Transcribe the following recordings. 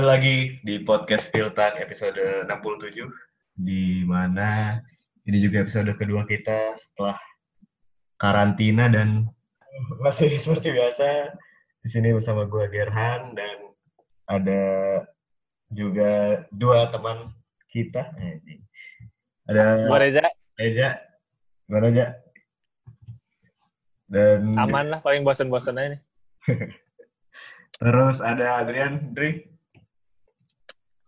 Kembali lagi di podcast Filtak episode 67 di mana ini juga episode kedua kita setelah karantina dan masih seperti biasa di sini bersama gue Gerhan dan ada juga dua teman kita. Ada Gua Reza, Eja, gimana Eja? Dan aman lah, paling bosen-bosen aja nih. terus ada Adrian, Dri.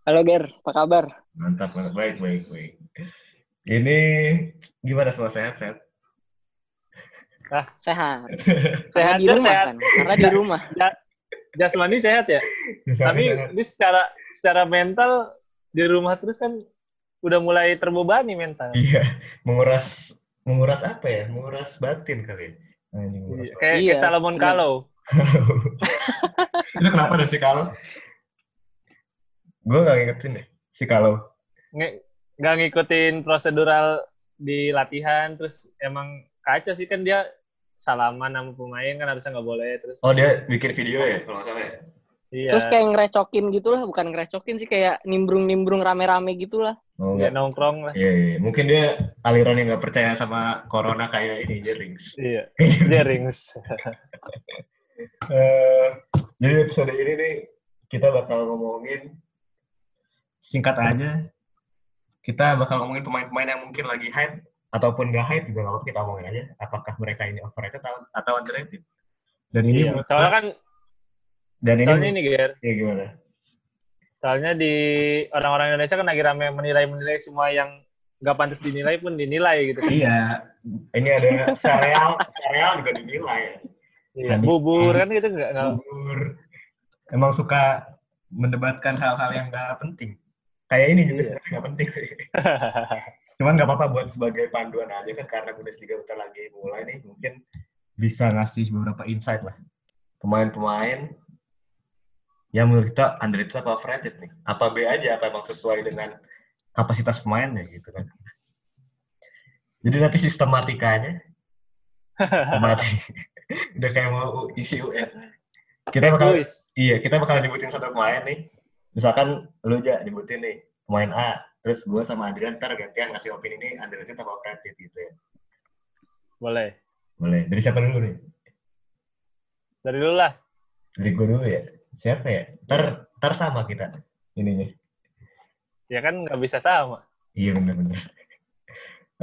Halo Ger, apa kabar? Mantap, mantap. Baik, baik, baik. Ini gimana semua sehat, sehat? Sehat. Sehat Karena di rumah sehat. kan? Karena di rumah. Ja- Jasmani sehat ya, tapi Sehat. ini secara secara mental di rumah terus kan udah mulai terbebani mental. Iya, menguras menguras apa ya? Menguras batin kali. ya? Anjing, menguras batin. Kayak, Iya, kayak Salomon bener. Kalau. Itu kenapa ada si kalau? Gue gak ngikutin deh, si kalau. Nggak ngikutin prosedural di latihan, terus emang kacau sih kan dia salaman sama pemain kan harusnya nggak boleh terus. Oh, dia bikin video ya, kalau nggak salah ya? Iya. Terus kayak ngerecokin gitu lah, bukan ngerecokin sih kayak nimbrung-nimbrung rame-rame gitu lah. Oh, enggak. nongkrong lah. Iya, iya. Mungkin dia aliran yang nggak percaya sama corona kayak ini, Jerings. Iya. Dia rings. Eh, jadi episode ini nih kita bakal ngomongin singkat aja. Kita bakal ngomongin pemain-pemain yang mungkin lagi hype ataupun gak hype juga nggak apa-apa kita omongin aja. Apakah mereka ini overrated atau, atau underrated? Dan ini Iya. menurut Soalnya kan, dan ini, soalnya ini Ger, ya gimana? Soalnya di orang-orang Indonesia kan lagi rame menilai-menilai semua yang nggak pantas dinilai pun dinilai gitu. Iya, ini ada serial, serial juga dinilai. Iya, Hani- bubur kan gitu nggak nggak. Bubur. Emang suka mendebatkan hal-hal yang gak penting. Kayak ini juga Iya. sebenarnya gak penting sih. Cuman nggak apa-apa buat sebagai panduan aja kan karena Bundesliga bentar lagi mulai nih mungkin bisa ngasih beberapa insight lah. Pemain-pemain yang menurut kita underrated apa overrated nih? Apa B aja apa emang sesuai dengan kapasitas pemainnya gitu kan? Jadi nanti sistematikanya mati. Udah kayak mau isi UN. Kita bakal. Iya, kita bakal nyebutin satu pemain nih. Misalkan lu aja nyebutin nih pemain A, terus gue sama Adrian ntar gantian ngasih opini ini underrated apa overrated gitu ya. Boleh. Boleh. Dari siapa dulu nih? Dari dulu lah. Dari gue dulu ya. Siapa ya? Ntar, ntar sama kita ininya. Ya kan nggak bisa sama. Iya bener-bener.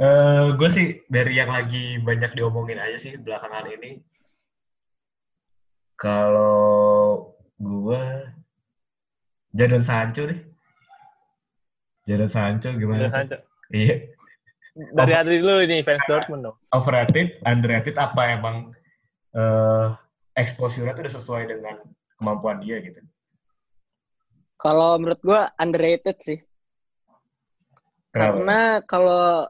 Eh gue sih dari yang lagi banyak diomongin aja sih belakangan ini. Kalau gue Jadon Sancho deh. Jadon Sancho gimana? Tuh? Sancho. Iya. Dari Adri dulu ini fans Dortmund dong. overrated, underrated apa emang eh exposure-nya tuh udah sesuai dengan kemampuan dia gitu. Kalau menurut gua underrated sih. Kenapa? Karena kalau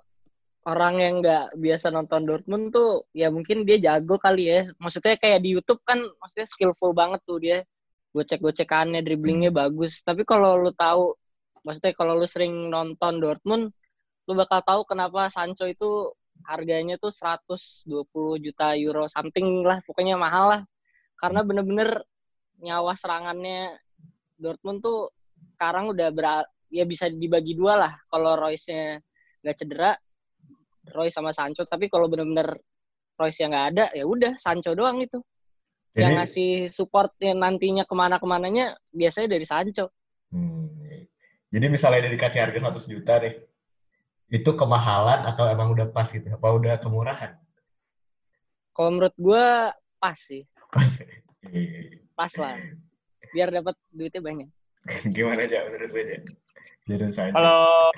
orang yang nggak biasa nonton Dortmund tuh ya mungkin dia jago kali ya. Maksudnya kayak di YouTube kan maksudnya skillful banget tuh dia. Gocek-gocekannya, dribblingnya bagus. Tapi kalau lu tahu maksudnya kalau lu sering nonton Dortmund, lu bakal tahu kenapa Sancho itu harganya tuh 120 juta euro something lah, pokoknya mahal lah. Karena bener-bener nyawa serangannya Dortmund tuh sekarang udah ber ya bisa dibagi dua lah. Kalau Royce-nya nggak cedera, Royce sama Sancho. Tapi kalau bener-bener Royce yang nggak ada, ya udah Sancho doang itu. Jadi, yang ngasih support yang nantinya ke mana-kemananya biasanya dari Sancho. hmm, jadi misalnya dia dikasih harga 100 juta nih, itu kemahalan atau emang udah pas gitu? Apa udah kemurahan? Kalau menurut gue pas sih, Pas. Pas lah. Biar dapat duitnya banyak. Gimana aja menurut gue. Kalau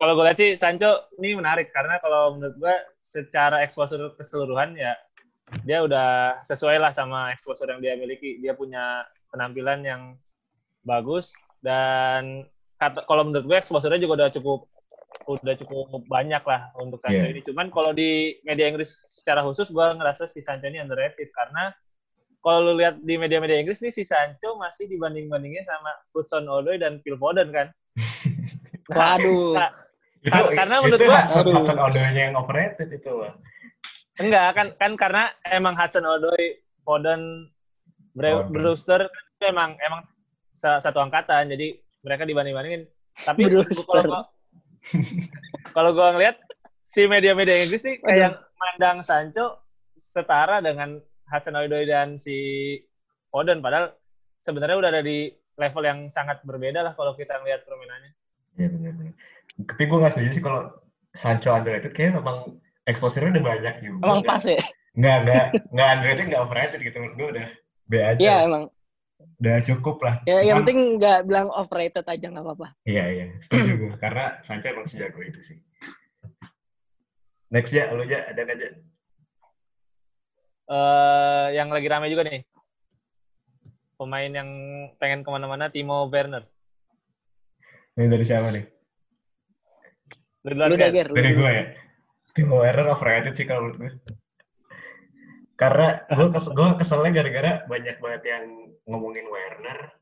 kalau gue lihat sih Sancho ini menarik karena kalau menurut gue secara exposure keseluruhan ya dia udah sesuai lah sama exposure yang dia miliki. Dia punya penampilan yang bagus dan kata, kalau menurut gue exposure-nya juga udah cukup udah cukup banyak lah untuk Sancho Iya. ini. Cuman kalau di media Inggris secara khusus gue ngerasa si Sancho ini underrated karena kalau lu lihat di media-media Inggris nih si Sancho masih dibanding-bandingin sama Hudson Odoi dan Phil Foden kan. Waduh. Nah, itu, Kar- karena menurut gua- Hudson. Hudson Odoi-nya yang overrated itu, Bang. Enggak kan kan karena emang Hudson Odoi, Foden, Bre- Foden. Brewster itu emang emang satu angkatan jadi mereka dibanding-bandingin tapi kalau gua- kalau gue ngeliat si media-media Inggris nih kayak mandang Sancho setara dengan Hudson Odoi dan si Foden padahal sebenarnya udah ada di level yang sangat berbeda lah kalau kita ngeliat permainannya. Iya benar-benar. Tapi gue nggak setuju sih kalau Sancho underrated kayaknya emang exposure-nya udah banyak juga. Emang pas ya? Nggak, nggak, nggak underrated, nggak overrated gitu. Menurut gue udah B aja. Iya emang. Udah cukup lah. Ya, yang Cuman- penting nggak bilang overrated aja nggak apa-apa. Iya, iya. Setuju gue. Karena Sancho emang sejago itu sih. Next ya, lu aja, ada aja. eh yang lagi rame juga nih. Pemain yang pengen ke mana-mana, Timo Werner. Ini dari siapa nih? Dager. Dari gue ya. Timo Werner overrated sih kalau menurut gue. Karena gue kes gue keselnya gara-gara banyak banget yang ngomongin Werner,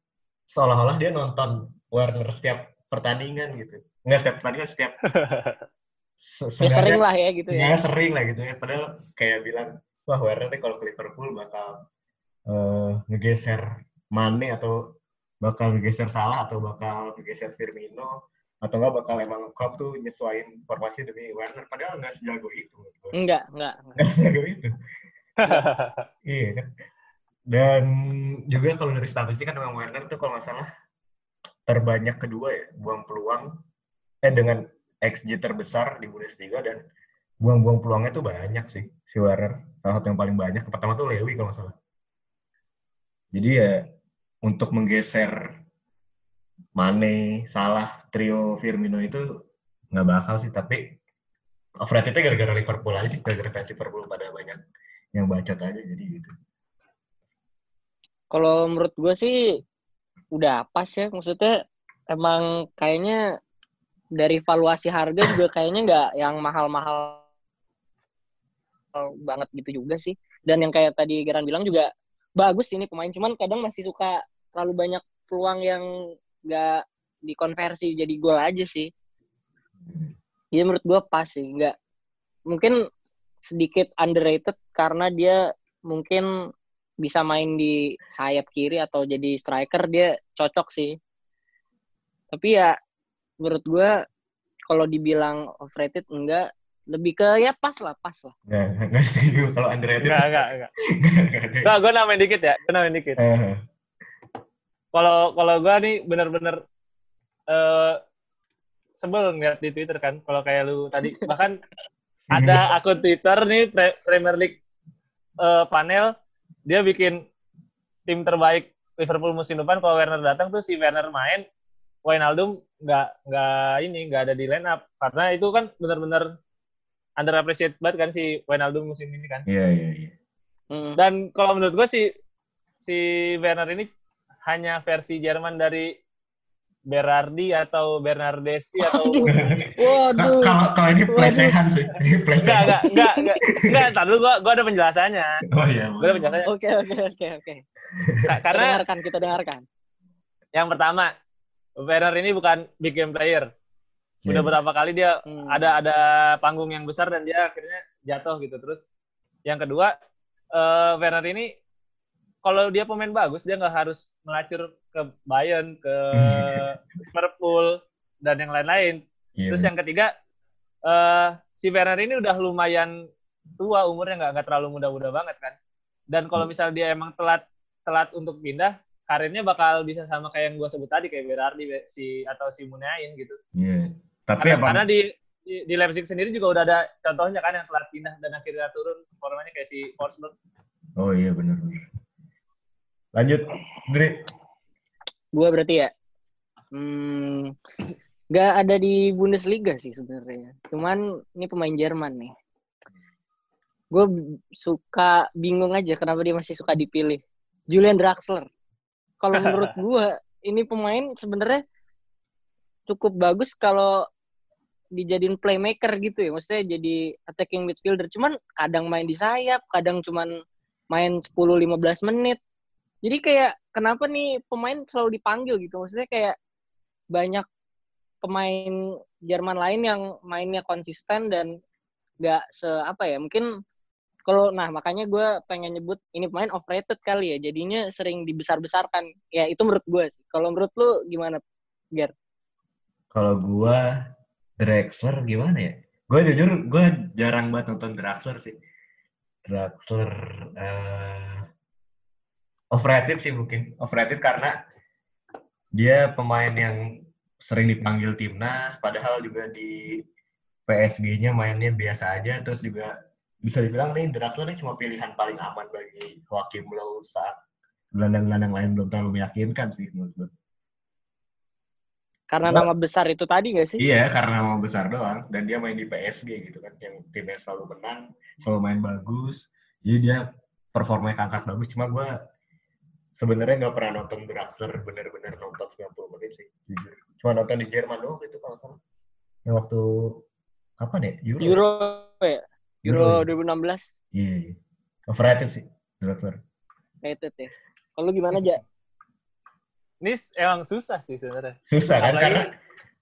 seolah-olah dia nonton Werner setiap pertandingan gitu. Nggak setiap pertandingan, setiap se- Ya sering lah ya gitu Ya ya. sering lah gitu ya. Padahal kayak bilang, wah Werner nih kalau ke Liverpool bakal eh, ngegeser Mane atau bakal ngegeser Salah atau bakal ngegeser Firmino atau enggak bakal emang Klopp tuh nyesuaiin formasi demi Werner. Padahal nggak sejago itu. menurut gue. Enggak, enggak. enggak. Nggak sejago itu. Iya kan. Dan juga kalau dari statistik kan memang Werner tuh kalau nggak salah terbanyak kedua ya, buang peluang eh dengan XG terbesar di Bundesliga dan buang-buang peluangnya tuh banyak sih si Werner. Salah satu yang paling banyak. Pertama tuh Lewi kalau nggak salah. Jadi ya untuk menggeser Mane, Salah, trio Firmino itu nggak bakal sih. Tapi overratednya gara-gara Liverpool aja sih. Gara-gara fans Liverpool pada banyak yang bacot aja jadi gitu. Kalau menurut gue sih udah pas ya. Maksudnya emang kayaknya dari valuasi harga juga kayaknya nggak yang mahal-mahal banget gitu juga sih. Dan yang kayak tadi Geran bilang juga bagus ini pemain. Cuman kadang masih suka terlalu banyak peluang yang nggak dikonversi jadi gol aja sih. Jadi menurut gue pas sih. Nggak mungkin sedikit underrated karena dia mungkin bisa main di sayap kiri atau jadi striker dia cocok sih. Tapi ya menurut gue kalau dibilang overrated enggak lebih ke ya pas lah pas lah. Nggak, nggak setuju kalau underrated. Enggak, enggak, enggak. nggak ada. Nah, gue namain dikit ya, gue namain dikit. Eh, Kalau kalau gue nih bener-bener eh sebel ngeliat di Twitter kan, kalau kayak lu tadi. Bahkan ada akun Twitter nih Pre- Premier League eh, panel, dia bikin tim terbaik Liverpool musim depan. Kalau Werner datang tuh si Werner main, Wijnaldum nggak nggak ini nggak ada di line up karena itu kan bener-bener underappreciated banget kan si Wijnaldum musim ini kan. Iya, iya, iya. Hmm. Dan kalau menurut gue si si Werner ini hanya versi Jerman dari Berardi atau Bernardeschi atau Waduh. Kalau kalau ini pelecehan sih, ini pelecehan. enggak enggak enggak enggak entar dulu gua gua ada penjelasannya. Oh iya. Gua ada penjelasannya. Oke oke oke oke. Ka- Kita Karena dengarkan kita dengarkan. yang pertama Werner ini bukan big game player. Iya. Udah berapa kali dia Hmm. ada ada panggung yang besar dan dia akhirnya jatuh gitu terus. Yang kedua eh, Werner ini kalau dia pemain bagus dia nggak harus melacur ke Bayern, ke Liverpool dan yang lain-lain. Iya. Terus yang ketiga, eh si Werner ini udah lumayan tua umurnya nggak nggak terlalu muda-muda banget kan. Dan kalau Hmm. misal dia emang telat telat untuk pindah, karirnya bakal bisa sama kayak yang gue sebut tadi kayak Berardi si atau si Munain gitu. Iya. Tapi Karena, apa? karena di, di di Leipzig sendiri juga udah ada contohnya kan yang telat pindah dan akhirnya turun performanya kayak si Forsberg. Oh iya benar benar. Lanjut, Dri. Gua berarti ya. Hmm, ada di Bundesliga sih sebenarnya. Cuman ini pemain Jerman nih. Gue suka bingung aja kenapa dia masih suka dipilih. Julian Draxler. Kalau menurut gua ini pemain sebenarnya cukup bagus kalau dijadiin playmaker gitu ya. Maksudnya jadi attacking midfielder. Cuman kadang main di sayap, kadang cuman main 10-15 menit. Jadi kayak kenapa nih pemain selalu dipanggil gitu? Maksudnya kayak banyak pemain Jerman lain yang mainnya konsisten dan nggak se apa ya mungkin kalau nah makanya gue pengen nyebut ini pemain overrated kali ya jadinya sering dibesar-besarkan ya itu menurut gue kalau menurut lu gimana Ger? Kalau gue Drexler gimana ya? Gue jujur gue jarang banget nonton Drexler sih. Drexler uh, overrated sih mungkin overrated karena dia pemain yang sering dipanggil timnas padahal juga di PSG-nya mainnya biasa aja terus juga bisa dibilang nih Draxler ini cuma pilihan paling aman bagi Joachim Low saat gelandang-gelandang lain belum terlalu meyakinkan sih menurut gue. Karena nama besar itu tadi gak sih? Iya, karena nama besar doang. Dan dia main di PSG gitu kan, yang timnya selalu menang, selalu main bagus. Jadi dia performanya kangkat bagus. Cuma gue sebenarnya nggak pernah nonton Draxler bener-bener nonton 90 menit sih, jujur. Cuma nonton di Jerman doang itu kalau salah. Yang waktu kapan ya? Euro. Euro ya? Euro, Euro 2016. Iya, yeah. overrated sih Draxler. Rated ya. Kalau gimana aja? Ini emang susah sih sebenarnya. Susah kan karena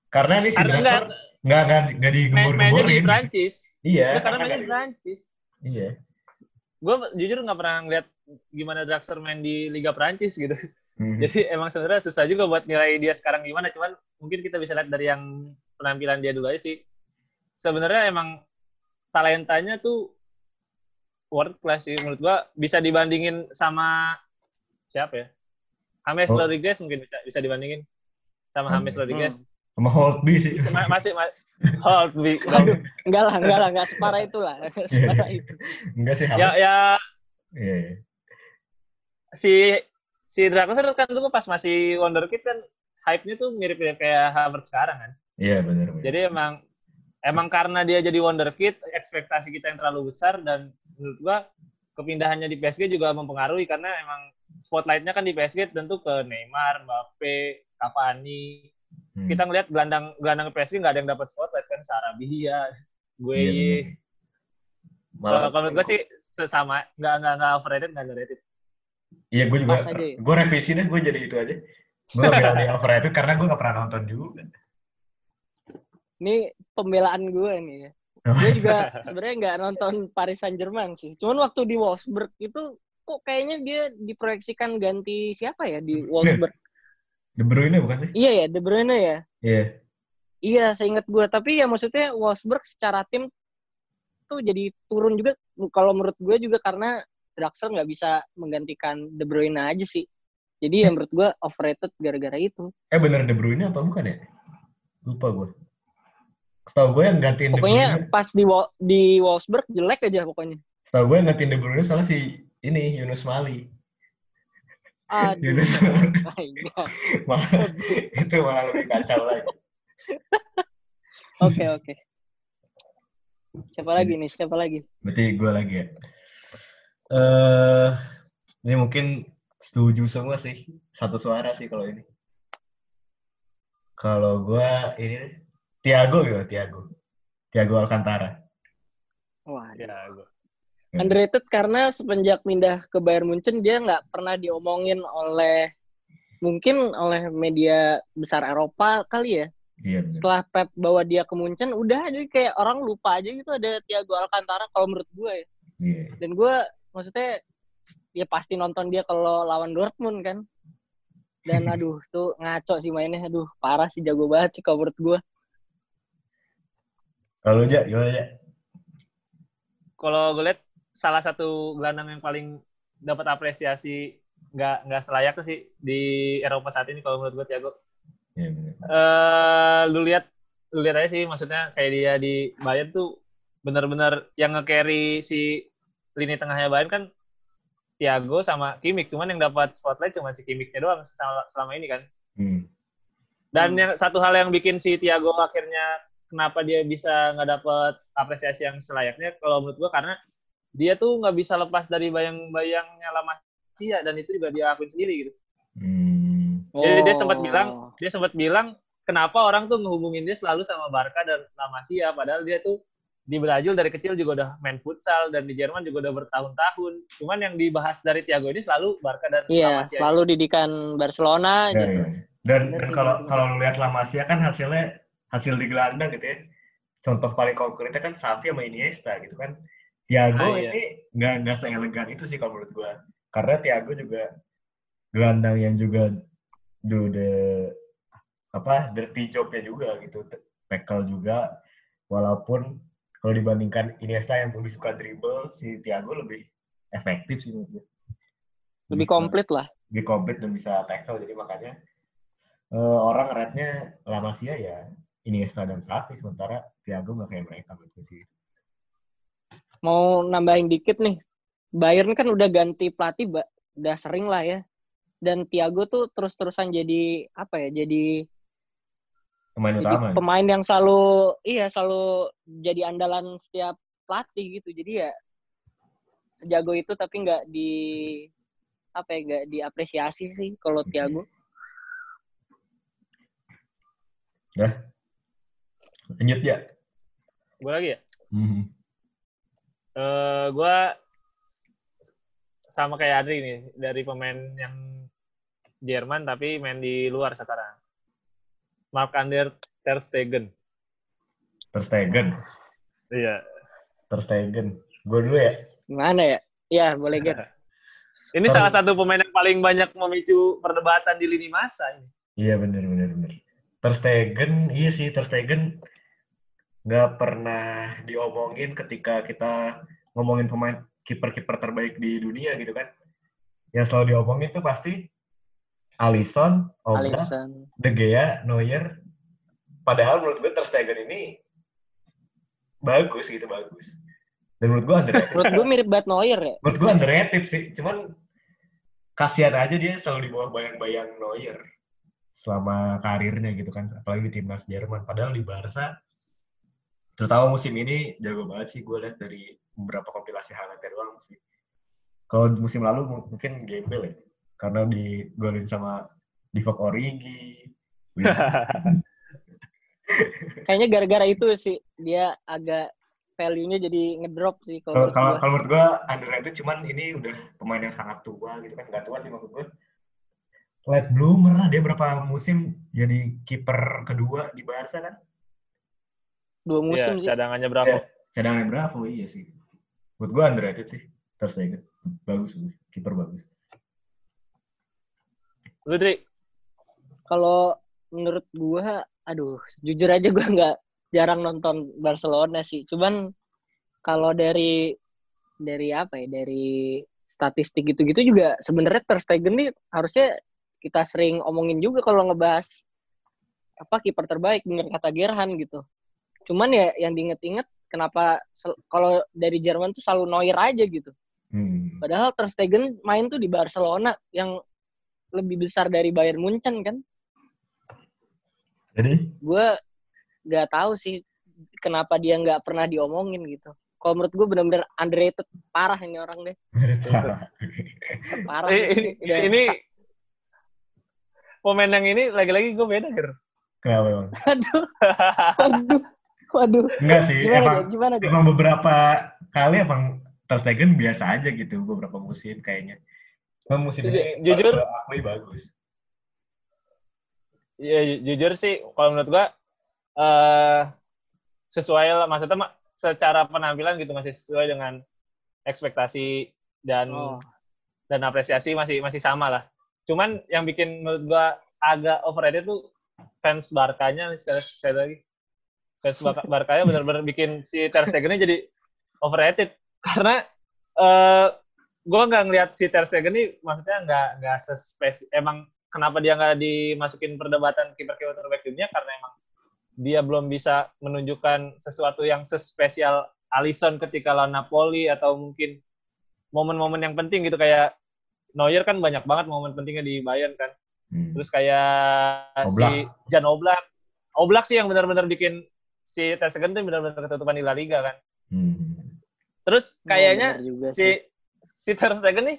karena ini si Draxler nggak nggak nggak digembur-gemburin. di Prancis. Iya. Ya, karena mainnya di Prancis. Iya. Gue jujur nggak pernah ngeliat gimana Draxler main di Liga Prancis gitu. Hmm. Jadi emang sebenarnya susah juga buat nilai dia sekarang gimana. Cuman mungkin kita bisa lihat dari yang penampilan dia dulu aja sih. Sebenarnya emang talentanya tuh world class sih menurut gua bisa dibandingin sama siapa ya? James oh. Rodriguez mungkin bisa bisa dibandingin sama James hmm. Rodriguez. Sama Holtby sih. Masih, masih Holtby. enggak lah, enggak lah, enggak separah itu lah. Separah itu. Enggak sih James. Ya, ya. Yeah. Si si Draxler kan dulu pas masih Wonderkid kan hype-nya tuh mirip-mirip kayak Havertz sekarang kan. Iya, yeah, benar. Jadi emang emang karena dia jadi Wonderkid, ekspektasi kita yang terlalu besar dan menurut gua kepindahannya di PSG juga mempengaruhi karena emang spotlightnya kan di PSG tentu ke Neymar, Mbappe, Cavani. Hmm. Kita ngelihat gelandang gelandang PSG nggak ada yang dapat spotlight kan Sarabia, gue. Iya, Malah kalau menurut gue sih sesama nggak nggak nggak overrated nggak underrated. Iya gue juga. Gue revisi deh gue jadi itu aja. Gue bilang dia overrated karena gue nggak pernah nonton juga. Ini pembelaan gue nih ya. Gue juga sebenarnya nggak nonton Paris Saint Germain sih. Cuman waktu di Wolfsburg itu kok kayaknya dia diproyeksikan ganti siapa ya di Wolfsburg? De Bruyne bukan sih? Iya ya, De Bruyne ya. Iya. Yeah. Iya, seingat gue. Tapi ya maksudnya Wolfsburg secara tim tuh jadi turun juga. Kalau menurut gue juga karena Draxler nggak bisa menggantikan De Bruyne aja sih. Jadi ya menurut gue overrated gara-gara itu. Eh bener De Bruyne apa bukan ya? Lupa gue. Setahu gue yang gantiin Pokoknya De Bruyne. pas di di Wolfsburg jelek aja pokoknya. Setahu gue yang gantiin De Bruyne salah si ini Yunus Mali. Aduh. Yunus Mali. malah, itu malah lebih kacau lagi. Oke oke. Siapa lagi nih? Siapa lagi? Berarti gue lagi ya. Uh, ini mungkin setuju semua sih. Satu suara sih kalau ini. Kalau gue ini Tiago gitu, Tiago. Tiago Alcantara. Wah, Tiago. Hmm. Underrated karena semenjak pindah ke Bayern Munchen dia nggak pernah diomongin oleh mungkin oleh media besar Eropa kali ya. Iya. Setelah Pep bawa dia ke Munchen, udah jadi kayak orang lupa aja gitu ada Thiago Alcantara kalau menurut gue ya. Iya. Dan gue maksudnya ya pasti nonton dia kalau lawan Dortmund kan. Dan aduh tuh ngaco sih mainnya, aduh parah sih jago banget sih kalau menurut gue. Kalau aja gimana aja? Kalau gue lihat salah satu gelandang yang paling dapat apresiasi nggak nggak selayak sih di Eropa saat ini kalau menurut gue Thiago. Yeah, uh, lu lihat lu lihat aja sih maksudnya kayak dia di Bayern tuh benar-benar yang nge-carry si lini tengahnya Bayern kan Thiago sama Kimmich cuman yang dapat spotlight cuma si Kimmichnya doang selama ini kan. Hmm. Dan hmm. yang satu hal yang bikin si Thiago akhirnya kenapa dia bisa nggak dapat apresiasi yang selayaknya kalau menurut gue karena dia tuh nggak bisa lepas dari bayang-bayangnya lama Masia dan itu juga dia akui sendiri gitu. Hmm. Jadi dia sempat bilang, dia sempat bilang kenapa orang tuh ngehubungin dia selalu sama Barca dan La Masia padahal dia tuh di Brazil dari kecil juga udah main futsal dan di Jerman juga udah bertahun-tahun. Cuman yang dibahas dari Thiago ini selalu Barca dan iya, La Masia. selalu didikan Barcelona ya, gitu. Ya. Dan, dan kalau kalau lihat La Masia kan hasilnya hasil di gelandang gitu ya. Contoh paling konkretnya kan Xavi sama Iniesta gitu kan Thiago Ah, iya. ini nggak nggak seelegan itu sih kalau menurut gua. Karena Thiago juga gelandang yang juga do the apa dirty jobnya juga gitu, tackle juga. Walaupun kalau dibandingkan Iniesta yang lebih suka dribble, si Thiago lebih efektif sih menurut. Lebih komplit lah. lebih komplit dan bisa tackle jadi makanya eh, orang rate-nya La Masia ya Iniesta dan Xavi sementara Thiago nggak kayak mereka menurut sih. Mau nambahin dikit nih. Bayern kan udah ganti pelatih, udah sering lah ya. Dan Thiago tuh terus-terusan jadi apa ya? Jadi Pemain jadi utama. pemain yang selalu iya selalu jadi andalan setiap pelatih gitu. Jadi ya sejago itu tapi nggak di apa ya nggak diapresiasi sih kalau Thiago. Lanjut ya. Gue lagi ya. Mhm. Eh gue sama kayak Adri nih dari pemain yang Jerman tapi main di luar sekarang. Mark Ander Ter Stegen. Ter Stegen. Iya. Ter Stegen. Gue dulu ya. Gimana ya? Ya boleh Ger. Ini Ter- salah satu pemain yang paling banyak memicu perdebatan di lini masa ini. Iya bener bener bener. Ter Stegen, iya sih Ter Stegen nggak pernah diomongin ketika kita ngomongin pemain kiper-kiper terbaik di dunia gitu kan. Yang selalu diomongin tuh pasti Alisson, Oblak. De Gea, Neuer. Padahal menurut gue Ter Stegen ini bagus gitu bagus. Dan menurut gue underrated. Menurut gue mirip banget Neuer ya. menurut gue underrated sih. Cuman kasihan aja dia selalu di bawah bayang-bayang Neuer selama karirnya gitu kan. Apalagi di timnas Jerman. Padahal di Barca terutama musim ini jago banget sih gue lihat dari beberapa kompilasi highlightnya doang sih. Kalau musim lalu mungkin gembel ya. Karena digolin sama Divock Origi. Kayaknya gara-gara itu sih dia agak value-nya jadi ngedrop sih Kalau kalau menurut kalau gua. menurut gue underrated cuman ini udah pemain yang sangat tua gitu kan nggak tua sih maksud gue late bloomer lah dia berapa musim jadi kiper kedua di Barca kan Dua Iya, musim sih. cadangannya berapa? Iya. cadangannya berapa oh, iya sih menurut gue underrated sih terus saya bagus bagus kiper bagus Lu, Dri? Kalau menurut gua, aduh, jujur aja gua nggak jarang nonton Barcelona sih. Cuman kalau dari dari apa ya, dari statistik gitu-gitu juga sebenarnya Ter Stegen nih harusnya kita sering omongin juga kalau ngebahas apa kiper terbaik bener kata Gerhan gitu. Cuman ya yang diinget-inget kenapa kalau dari Jerman tuh selalu Neuer aja gitu. hmm. Padahal Ter Stegen main tuh di Barcelona yang lebih besar dari Bayern Munchen kan. jadi Gue nggak tahu sih kenapa dia nggak pernah diomongin gitu. Kalau menurut gue benar-benar underrated parah ini orang deh. Parah. Eh, ini, Udah ini sa- pemain yang ini lagi-lagi gue beda, Ger. kenapa emang Waduh, waduh, waduh. enggak sih Gimana emang Ger? Gimana Ger? emang beberapa kali emang Ter Stegen biasa aja gitu beberapa musim kayaknya Emang musim ini Ju- jujur- akui bagus Iya, ju- jujur sih, kalau menurut gua eh sesuai lah, maksudnya ma- secara penampilan gitu masih sesuai dengan ekspektasi dan Oh. dan apresiasi masih masih sama lah. Cuman yang bikin menurut gua agak overrated tuh fans Barkanya sekali, sekali lagi. Fans Barkanya benar-benar bikin si Ter Stegen jadi overrated karena eh gua nggak ngelihat si Ter Stegen ini maksudnya nggak nggak sespesi emang kenapa dia nggak dimasukin perdebatan kiper-kiper terbaik dunia karena emang dia belum bisa menunjukkan sesuatu yang sespesial Alisson ketika lawan Napoli atau mungkin momen-momen yang penting gitu kayak Neuer kan banyak banget momen pentingnya di Bayern kan. Hmm. Terus kayak Oblak. si Jan Oblak. Oblak sih yang benar-benar bikin si Ter Stegen tuh benar-benar ketutupan di La Liga kan. Hmm. Terus kayaknya Oh, juga si sih. Si Ter Stegen nih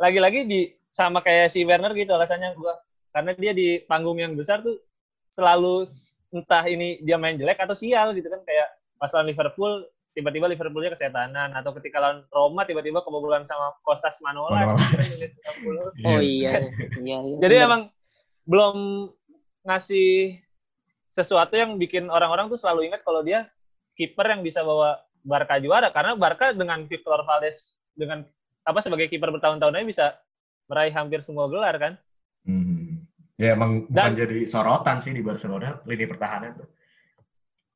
lagi-lagi di sama kayak si Werner gitu alasannya gua karena dia di panggung yang besar tuh selalu entah ini dia main jelek atau sial gitu kan kayak pas lawan Liverpool tiba-tiba Liverpoolnya kesetanan atau ketika lawan Roma tiba-tiba kebobolan sama Kostas Manolas Manolas. gitu kan, menit 60. Oh iya, iya, iya. Jadi bener. emang belum ngasih sesuatu yang bikin orang-orang tuh selalu ingat kalau dia kiper yang bisa bawa Barca juara karena Barca dengan Victor Valdes dengan apa sebagai kiper bertahun-tahun aja bisa meraih hampir semua gelar kan. Hmm. Ya emang bukan jadi sorotan sih di Barcelona lini pertahanan tuh.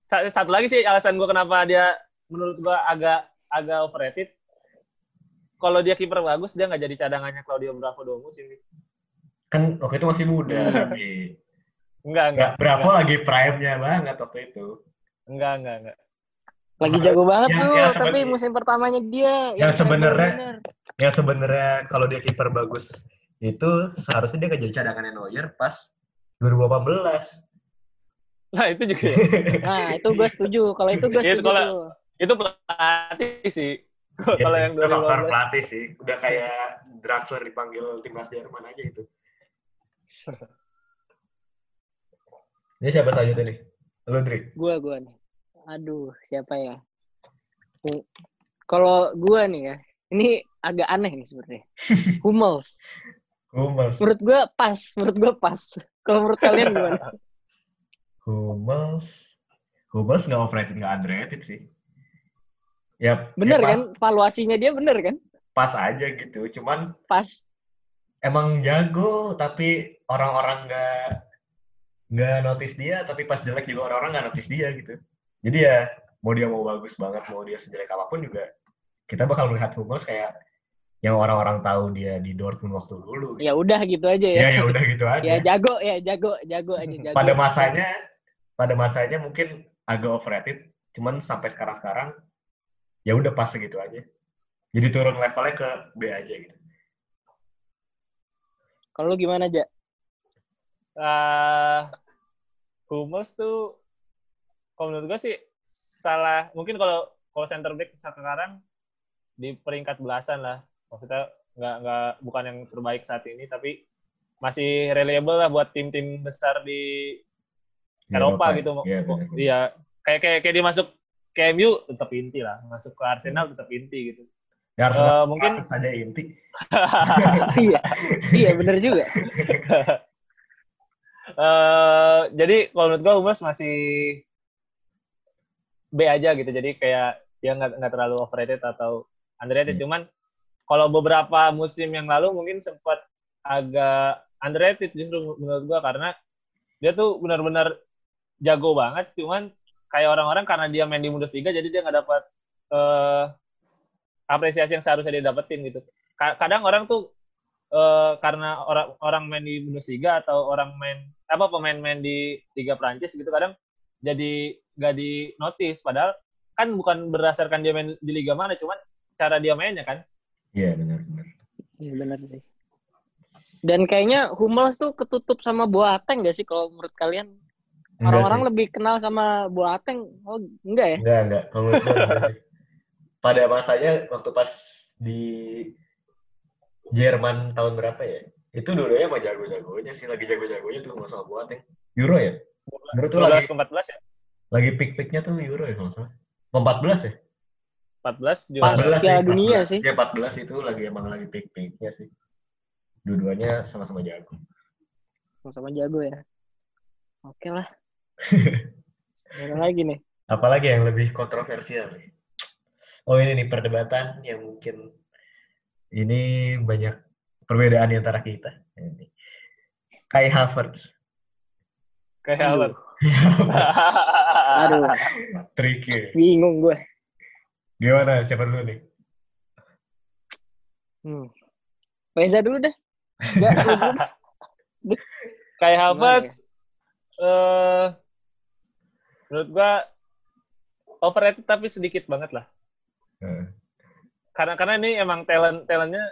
Satu lagi sih alasan gue kenapa dia menurut gue agak agak overrated. Kalau dia kiper bagus dia nggak jadi cadangannya Claudio Bravo dua musim. Kan waktu itu masih muda tapi. Enggak, enggak. Bravo enggak. lagi prime-nya banget waktu itu. Enggak, enggak, enggak. Lagi jago banget yang, tuh, yang tapi musim pertamanya dia yang sebenarnya yang sebenarnya kalau dia kiper bagus itu seharusnya dia jadi cadangannya Neuer pas 2018. Nah, itu juga. Ya. nah, itu gue setuju. Kalau itu gue setuju. Kalau, itu pelatih sih. Ya kalau yang 2018. Faktor pelatih sih. Udah kayak Draxler dipanggil timnas Jerman aja itu. Ini siapa saja nih? Lu, Dri? Gua, gua nih. Aduh, siapa ya? Kalau gua nih ya, ini agak aneh nih sebenarnya. Hummels. Hummels. Menurut gua pas, menurut gua pas. Kalau menurut kalian gimana? Hummels. Hummels nggak overrated, nggak underrated sih. Ya, bener ya kan? Valuasinya dia bener kan? Pas aja gitu, cuman pas. Emang jago, tapi orang-orang nggak nggak notice dia, tapi pas jelek juga orang-orang nggak notice dia gitu. Jadi ya mau dia mau bagus banget, mau dia sejelek apa pun juga kita bakal melihat Hummels kayak yang orang-orang tahu dia di Dortmund waktu dulu. Gitu. Ya udah gitu aja ya. Ya ya udah gitu aja. ya jago ya jago jago aja jago. Pada masanya pada masanya mungkin agak overrated, cuman sampai sekarang-sekarang ya udah pas segitu aja. Jadi turun levelnya ke B aja gitu. Kalau lu gimana, Ja? Uh, Hummels tuh kalau menurut gue sih salah mungkin kalau kalau center back sekarang di peringkat belasan lah. Maksudnya nggak nggak bukan yang terbaik saat ini tapi masih reliable lah buat tim-tim besar di Eropa, Eropa gitu iya ya, kayak kayak kayak dia masuk ke MU tetap inti lah. Masuk ke Arsenal tetap inti gitu. Ya uh, mungkin saja inti. Iya. Iya benar juga. Uh, jadi kalau menurut gue Hummels masih B aja gitu. Jadi kayak dia nggak nggak terlalu overrated atau underrated hmm. cuman kalau beberapa musim yang lalu mungkin sempat agak underrated justru menurut gua karena dia tuh benar-benar jago banget cuman kayak orang-orang karena dia main di Bundesliga jadi dia nggak dapat uh, apresiasi yang seharusnya dia dapetin gitu. Kadang orang tuh uh, karena orang orang main di Bundesliga atau orang main apa pemain main di Liga Prancis gitu kadang jadi nggak di notice padahal kan bukan berdasarkan dia main di liga mana cuman cara dia mainnya kan? Iya benar benar. Iya benar sih. Dan kayaknya Hummels tuh ketutup sama Boateng gak sih kalau menurut kalian? Orang-orang lebih kenal sama Boateng oh enggak ya? Enggak enggak kalau menurut pada masanya waktu pas di Jerman tahun berapa ya? Itu dua-duanya mah jago-jagonya sih lagi jago-jagonya tuh sama Boateng. Euro ya? Euro tuh lagi 14 ya? lagi pick-picknya tuh Euro ya kalau salah. 14 ya? 14 juga. Pas Piala Dunia sih. Ya 14 itu lagi emang lagi pick-picknya sih. Dua-duanya sama-sama jago. Sama-sama jago ya. Oke lah. Ada lagi nih. Apalagi yang lebih kontroversial nih. Oh ini nih perdebatan yang mungkin ini banyak perbedaan di antara kita. Ini. Kai Havertz. Kai Havertz. Aduh. Tricky. Bingung gue. Gimana? Siapa dulu nih? Hmm. Reza dulu dah. Enggak, Kayak Havertz, uh, menurut gua overrated tapi sedikit banget lah. Hmm. Karena karena ini emang talent talentnya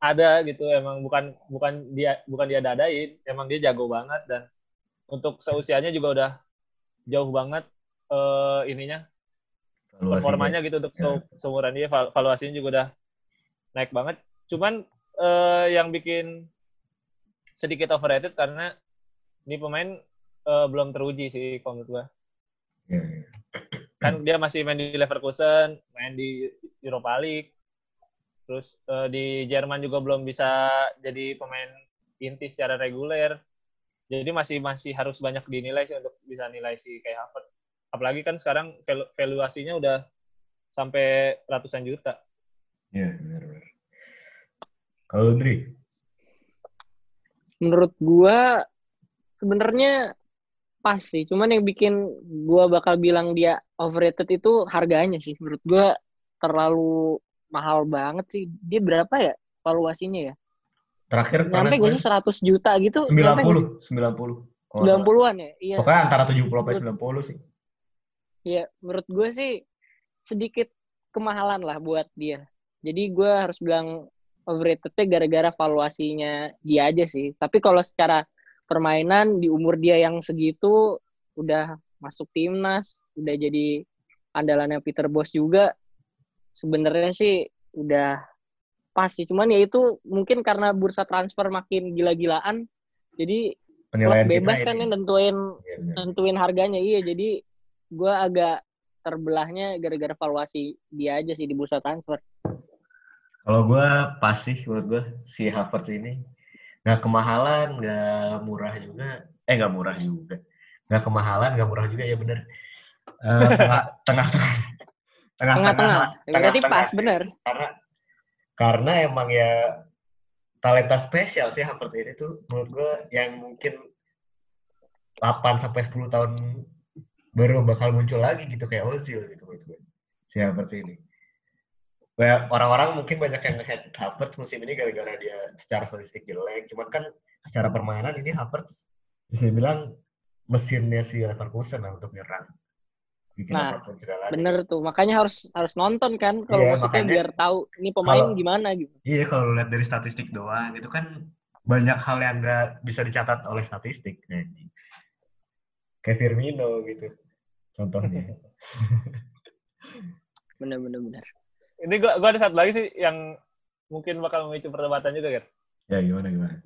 ada gitu, emang bukan bukan dia bukan dia dadain, emang dia jago banget dan untuk seusianya juga udah jauh banget uh, ininya. Performanya gitu untuk ya. seumuran dia valuasinya juga udah naik banget cuman uh, yang bikin sedikit overrated karena ini pemain uh, belum teruji sih kalau menurut gua ya, ya. kan dia masih main di Leverkusen main di Europa League terus uh, di Jerman juga belum bisa jadi pemain inti secara reguler jadi masih masih harus banyak dinilai sih untuk bisa nilai si kayak Harvard. Apalagi kan sekarang valuasinya udah sampai ratusan juta. Iya, benar-benar. Kalau Dri? Menurut gua sebenarnya pas sih. Cuman yang bikin gua bakal bilang dia overrated itu harganya sih. Menurut gua terlalu mahal banget sih. Dia berapa ya valuasinya ya? Terakhir Nyampe gak sih 100 juta gitu? 90, 90. 90-an ya? Iya. Pokoknya antara 70 sampai 90 sih. Iya, menurut gue sih sedikit kemahalan lah buat dia. Jadi gue harus bilang overratednya gara-gara valuasinya dia aja sih. Tapi kalau secara permainan di umur dia yang segitu udah masuk timnas, udah jadi andalannya Peter Bos juga. Sebenarnya sih udah pas sih. Cuman ya itu mungkin karena bursa transfer makin gila-gilaan. Jadi Penilaian bebas kan ini. yang nentuin Iya, benar. nentuin harganya. Iya, jadi gue agak terbelahnya gara-gara valuasi dia aja sih di bursa transfer. Kalau gue pas sih menurut gue si Havertz ini nggak kemahalan, nggak murah juga. Eh nggak murah juga. Nggak kemahalan, nggak murah juga ya bener. Eh, tengah tengah tengah Tengah-tengah. Ya, berarti tengah-tengah pas sih. bener. Karena karena emang ya talenta spesial sih Havertz ini tuh menurut gue yang mungkin 8 sampai 10 tahun baru bakal muncul lagi gitu kayak Ozil gitu menurut gue. Si Havertz ini. Orang-orang mungkin banyak yang nge-hate Havertz musim ini gara-gara dia secara statistik jelek. Cuman kan secara permainan ini Havertz bisa bilang mesinnya si Leverkusen lah untuk nyerang. Bikin Nah, apa pun segala. Bener tuh. Makanya harus harus nonton kan kalau Iya, maksudnya makanya biar tahu ini pemain kalau- gimana gitu. Iya, kalau lihat dari statistik doang, itu kan banyak hal yang nggak bisa dicatat oleh statistik. Kayak Firmino gitu, contohnya. Bener bener bener. Ini gua, gua ada satu lagi sih yang mungkin bakal memicu perdebatan juga kan. ya gimana gimana?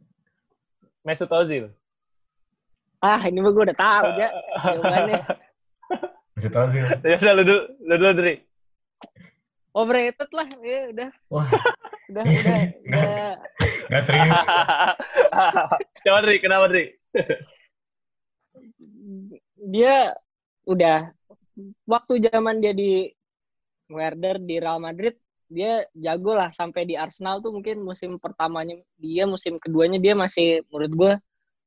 Mesut Ozil. Ah ini mah gue udah tahu ya jawabannya. Mesut Ozil. Ya udah lu dulu, lu dulu Dri. Overrated lah, ya udah, Wah, udah, udah, udah. nggak serius. Coba Dri, kenapa Dri? Dia udah waktu zaman dia di Werder di Real Madrid dia jago lah sampai di Arsenal tuh mungkin musim pertamanya dia musim keduanya dia masih menurut gue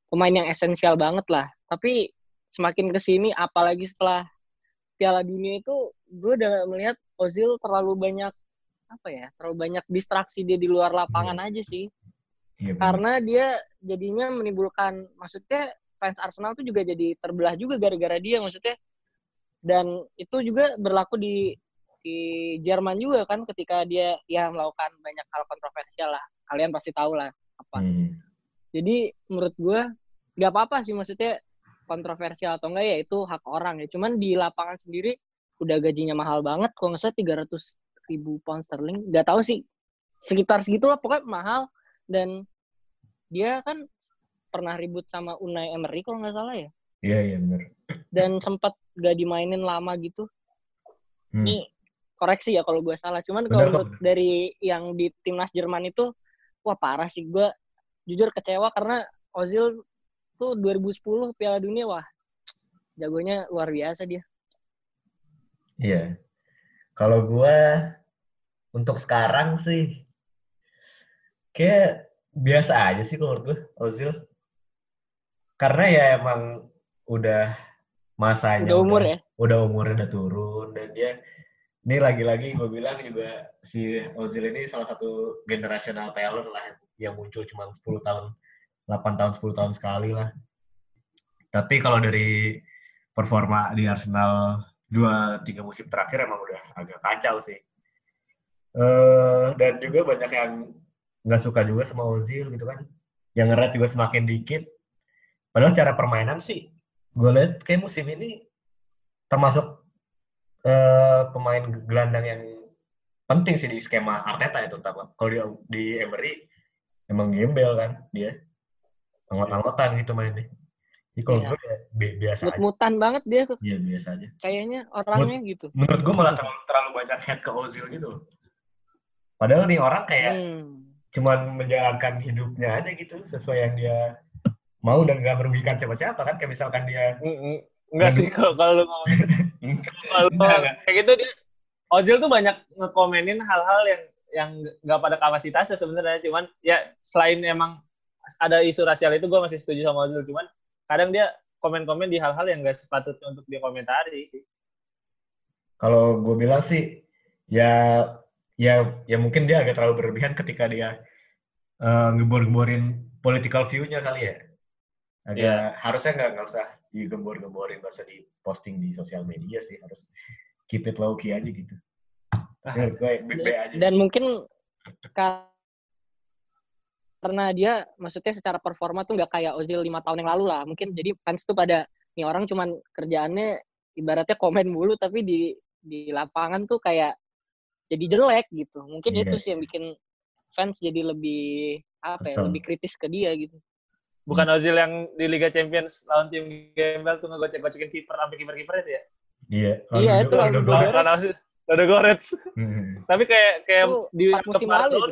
pemain yang esensial banget lah. Tapi semakin ke sini apalagi setelah Piala Dunia itu gue udah melihat Ozil terlalu banyak apa ya terlalu banyak distraksi dia di luar lapangan aja sih. Iya, bener. karena dia jadinya menimbulkan maksudnya fans Arsenal tuh juga jadi terbelah juga gara-gara dia maksudnya dan itu juga berlaku di di Jerman juga kan ketika dia ya melakukan banyak hal kontroversial lah. Kalian pasti tahu lah apa. Hmm. jadi menurut gue nggak apa-apa sih maksudnya kontroversial atau enggak ya itu hak orang ya. Cuman di lapangan sendiri udah gajinya mahal banget kalau nggak salah 300 ribu pound sterling. Nggak tahu sih sekitar segitu lah pokoknya mahal. Dan dia kan pernah ribut sama Unai Emery kalau nggak salah ya. Iya, iya benar. dan sempat gak dimainin lama gitu Hmm. ini koreksi ya kalau gue salah cuman kalau menurut dari yang di timnas Jerman itu wah parah sih gue jujur kecewa karena Ozil tuh 2010 Piala Dunia wah jagonya luar biasa dia Iya. Kalau gua untuk sekarang sih kayak biasa aja sih menurut gua Ozil. Karena ya emang udah masanya udah umur ya? Udah umurnya udah turun dan dia ini lagi-lagi gue bilang juga si Ozil ini salah satu generasional talent lah yang muncul cuma 10 tahun 8 tahun 10 tahun sekali lah. Tapi kalau dari performa di Arsenal dua tiga musim terakhir emang udah agak kacau sih. Eh dan juga banyak yang nggak suka juga sama Ozil gitu kan. Yang nge juga semakin dikit. Padahal secara permainan sih gue lihat kayak musim ini termasuk eh, pemain gelandang yang penting sih di skema Arteta itu terutama. Kalau di, di Emery emang gembel kan dia. Anggot-anggotan gitu mainnya. Jadi kalau Iya. gue ya bi- biasa aja. mut-mutan banget dia Iya biasa aja. kayaknya orangnya gitu Menurut gue malah terlalu, terlalu banyak head ke Ozil gitu loh. Padahal nih orang kayak hmm. cuman menjalankan hidupnya aja gitu sesuai yang dia mau dan gak merugikan siapa-siapa kan kayak misalkan dia. Enggak sih kalau kalau gitu. kalau Enggak, enggak. kayak gitu dia Ozil tuh banyak ngekomenin hal-hal yang yang nggak pada kapasitasnya sebenarnya cuman ya selain emang ada isu rasial itu gue masih setuju sama Ozil cuman kadang dia komen-komen di hal-hal yang gak sepatutnya untuk dia komentari sih kalau gue bilang sih ya ya ya mungkin dia agak terlalu berlebihan ketika dia uh, ngebor-ngeborin political view-nya kali ya agak yeah. harusnya nggak nggak usah digembor-gemborin nggak usah diposting di sosial media sih harus keep it low key aja gitu Ya, gue aja. Dan mungkin karena dia maksudnya secara performa tuh nggak kayak Ozil lima tahun yang lalu lah. Mungkin jadi fans tuh pada nih orang cuman kerjaannya ibaratnya komen mulu tapi di di lapangan tuh kayak jadi jelek gitu. Mungkin yeah. itu sih yang bikin fans jadi lebih apa ya, lebih kritis ke dia gitu. Bukan Ozil yang di Liga Champions lawan tim Gembel tuh ngegocek-gocekin kiper sampai kiper-kiper itu ya? Iya. Iya itu lawan Dodo Goretz. Hmm. Tapi kayak kayak itu di musim lalu.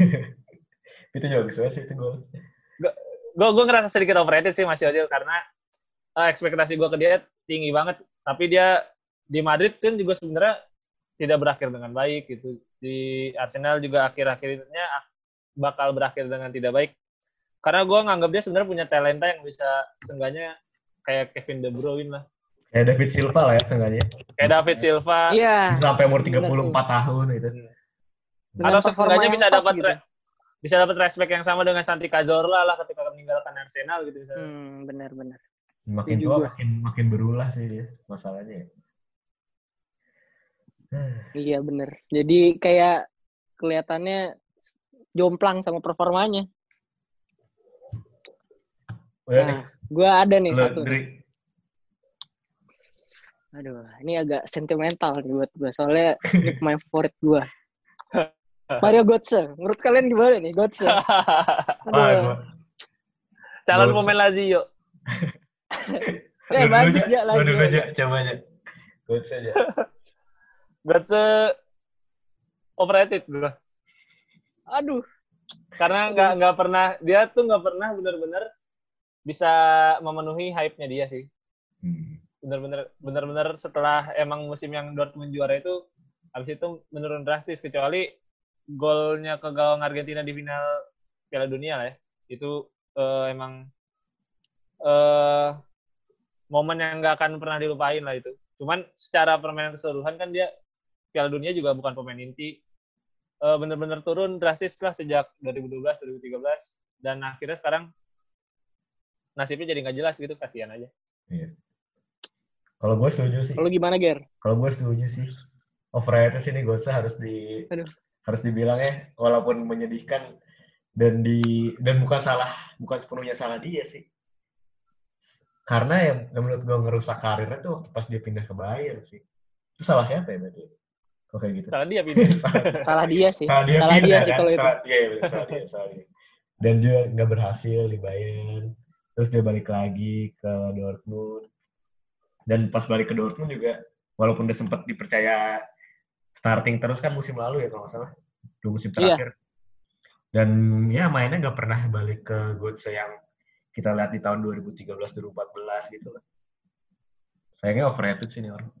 itu juga bagus sih itu gue. Gue gue ngerasa sedikit overrated sih masih aja karena uh, ekspektasi gue ke dia tinggi banget. Tapi dia di Madrid kan juga sebenarnya tidak berakhir dengan baik gitu. Di Arsenal juga akhir-akhirnya bakal berakhir dengan tidak baik. Karena gue nganggap dia sebenarnya punya talenta yang bisa seenggaknya kayak Kevin De Bruyne lah. Kayak David Silva lah ya seenggaknya. Kayak David Silva. Iya. Sampai umur 34 tahun gitu. Dengan Atau seenggaknya bisa dapat gitu. bisa dapat respect yang sama dengan Santi Cazorla lah ketika meninggalkan Arsenal gitu misalnya. Hmm, benar-benar. Makin tua makin makin berulah sih dia masalahnya. iya bener. Jadi kayak kelihatannya jomplang sama performanya. Nah, nih. gue ada nih Lu, satu. Dri, Aduh, ini agak sentimental nih buat gue. Soalnya ini pemain favorit gue. Mario Götze. Menurut kalian gimana nih Götze? Aduh. Calon pemain Lazio. ya, bagus aja Lazio. Dulu aja, coba aja. Götze aja. Götze overrated gue. Aduh. Karena nggak nggak pernah dia tuh nggak pernah benar-benar bisa memenuhi hype-nya dia sih. Hmm bener-bener bener-bener setelah emang musim yang Dortmund juara itu habis itu menurun drastis kecuali golnya ke gawang Argentina di final Piala Dunia lah ya. Itu uh, emang uh, momen yang nggak akan pernah dilupain lah itu. Cuman secara permainan keseluruhan kan dia Piala Dunia juga bukan pemain inti. Uh, bener-bener turun drastis lah sejak 2012 2013 dan akhirnya sekarang nasibnya jadi nggak jelas gitu kasihan aja. Iya. Kalau gue setuju sih. Kalau gimana, Ger? Kalau gue setuju sih. Overrated sih ini gue harus di Aduh. harus dibilang ya, walaupun menyedihkan dan di dan bukan salah, bukan sepenuhnya salah dia sih. Karena yang, yang menurut gue ngerusak karirnya tuh pas dia pindah ke Bayern sih. Itu salah siapa ya berarti? Kok kayak gitu? Salah dia pindah. salah dia sih. Salah dia, salah pindah, dia kan? sih kalau itu. Salah, iya, iya, salah dia, salah dia. Dan dia nggak berhasil di Bayern. Terus dia balik lagi ke Dortmund. Dan pas balik ke Dortmund juga walaupun udah sempat dipercaya starting terus kan musim lalu ya kalau nggak salah. Dua musim iya. terakhir. Iya. dan ya mainnya nggak pernah balik ke Götze yang kita lihat di tahun 2013 2014 gitu lah. Sayangnya overrated sih nih orang.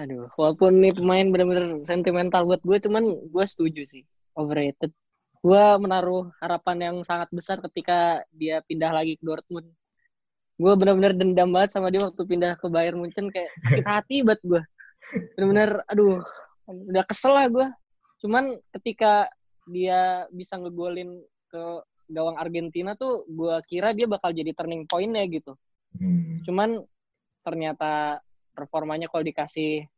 Aduh walaupun nih pemain benar-benar sentimental buat gue cuman gue setuju sih. Overrated gue menaruh harapan yang sangat besar ketika dia pindah lagi ke Dortmund. Gue bener-bener dendam banget sama dia waktu pindah ke Bayern Munchen kayak sakit hati banget gue bener-bener aduh udah kesel lah gue cuman ketika dia bisa ngegolin ke gawang Argentina tuh gue kira dia bakal jadi turning point ya gitu. Hmm. cuman ternyata performanya kalau dikasih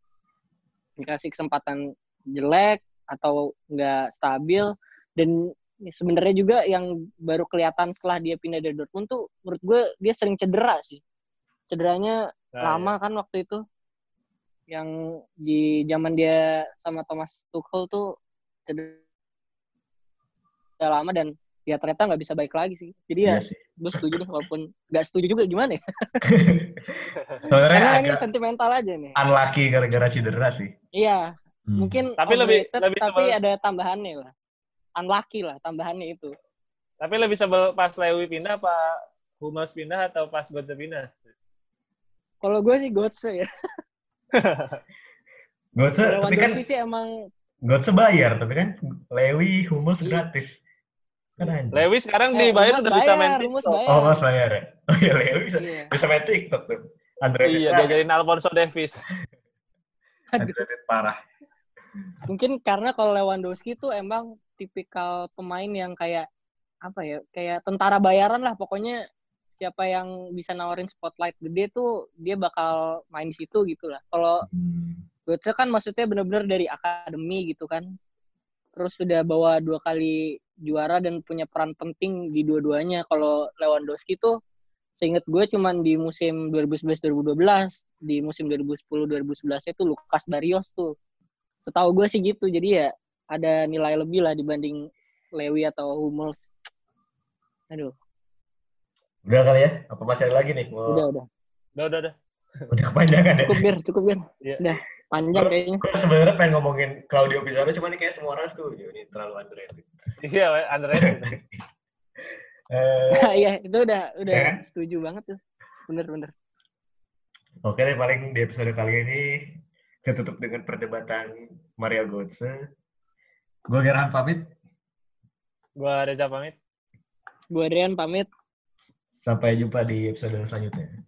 dikasih kesempatan jelek atau nggak stabil dan sebenarnya juga yang baru kelihatan setelah dia pindah dari Dortmund tuh menurut gue dia sering cedera sih. Cederanya nah, lama ya. kan waktu itu. Yang di zaman dia sama Thomas Tuchel tuh cedera lama dan ya ternyata nggak bisa baik lagi sih. Jadi ya iya gue setuju deh walaupun nggak setuju juga gimana ya. Karena ini sentimental aja nih. Unlucky gara-gara cedera sih. Iya. Hmm. Mungkin tapi lebih, lebih tapi ada tambahannya lah unlucky lah tambahannya itu. Tapi lebih sebel pas Lewi pindah apa Hummels pindah atau pas Götze pindah? Kalau gue sih Götze ya. Götze, tapi kan sih emang Götze bayar, tapi kan Lewi, Hummels gratis. Kan anjing. Lewi sekarang Eh, dibayar udah bisa main TikTok. bayar. Oh, Hummels bayar ya? Oh iya, Lewi bisa, Iya. bisa main TikTok tuh. Underrated Iya, diajarin Alfonso Davis. Underrated parah. Mungkin karena kalau Lewandowski tuh emang tipikal pemain yang kayak apa ya? Kayak tentara bayaran lah pokoknya siapa yang bisa nawarin spotlight gede tuh dia bakal main di situ gitu lah. Kalau Hmm. Götze kan maksudnya bener-bener dari akademi gitu kan. Terus sudah bawa dua kali juara dan punya peran penting di dua-duanya. Kalau Lewandowski tuh seingat gue cuman di musim 2011-2012, di musim 2010-2011 itu Lukas Barrios tuh. Setahu gue sih gitu. Jadi ya ada nilai lebih lah dibanding Lewi atau Hummels. Aduh, Udah kali ya? Apa masih ada lagi nih? Mau... udah udah. Udah, udah, udah. Udah kepanjangan ya? Cukup bir, cukup bir. Iya. Udah panjang kayaknya. Gue sebenarnya pengen ngomongin Claudio Pizarro, cuman ini kayak semua orang setuju. Ini terlalu underrated. Iya, underrated. Eh, Iya, itu udah udah Ya kan? setuju banget tuh. Bener-bener. Oke deh, paling di episode kali ini kita tutup dengan perdebatan Mario Götze. Gue Gerhan pamit. Gua Reza pamit. Gue Adrian pamit. Sampai jumpa di episode selanjutnya.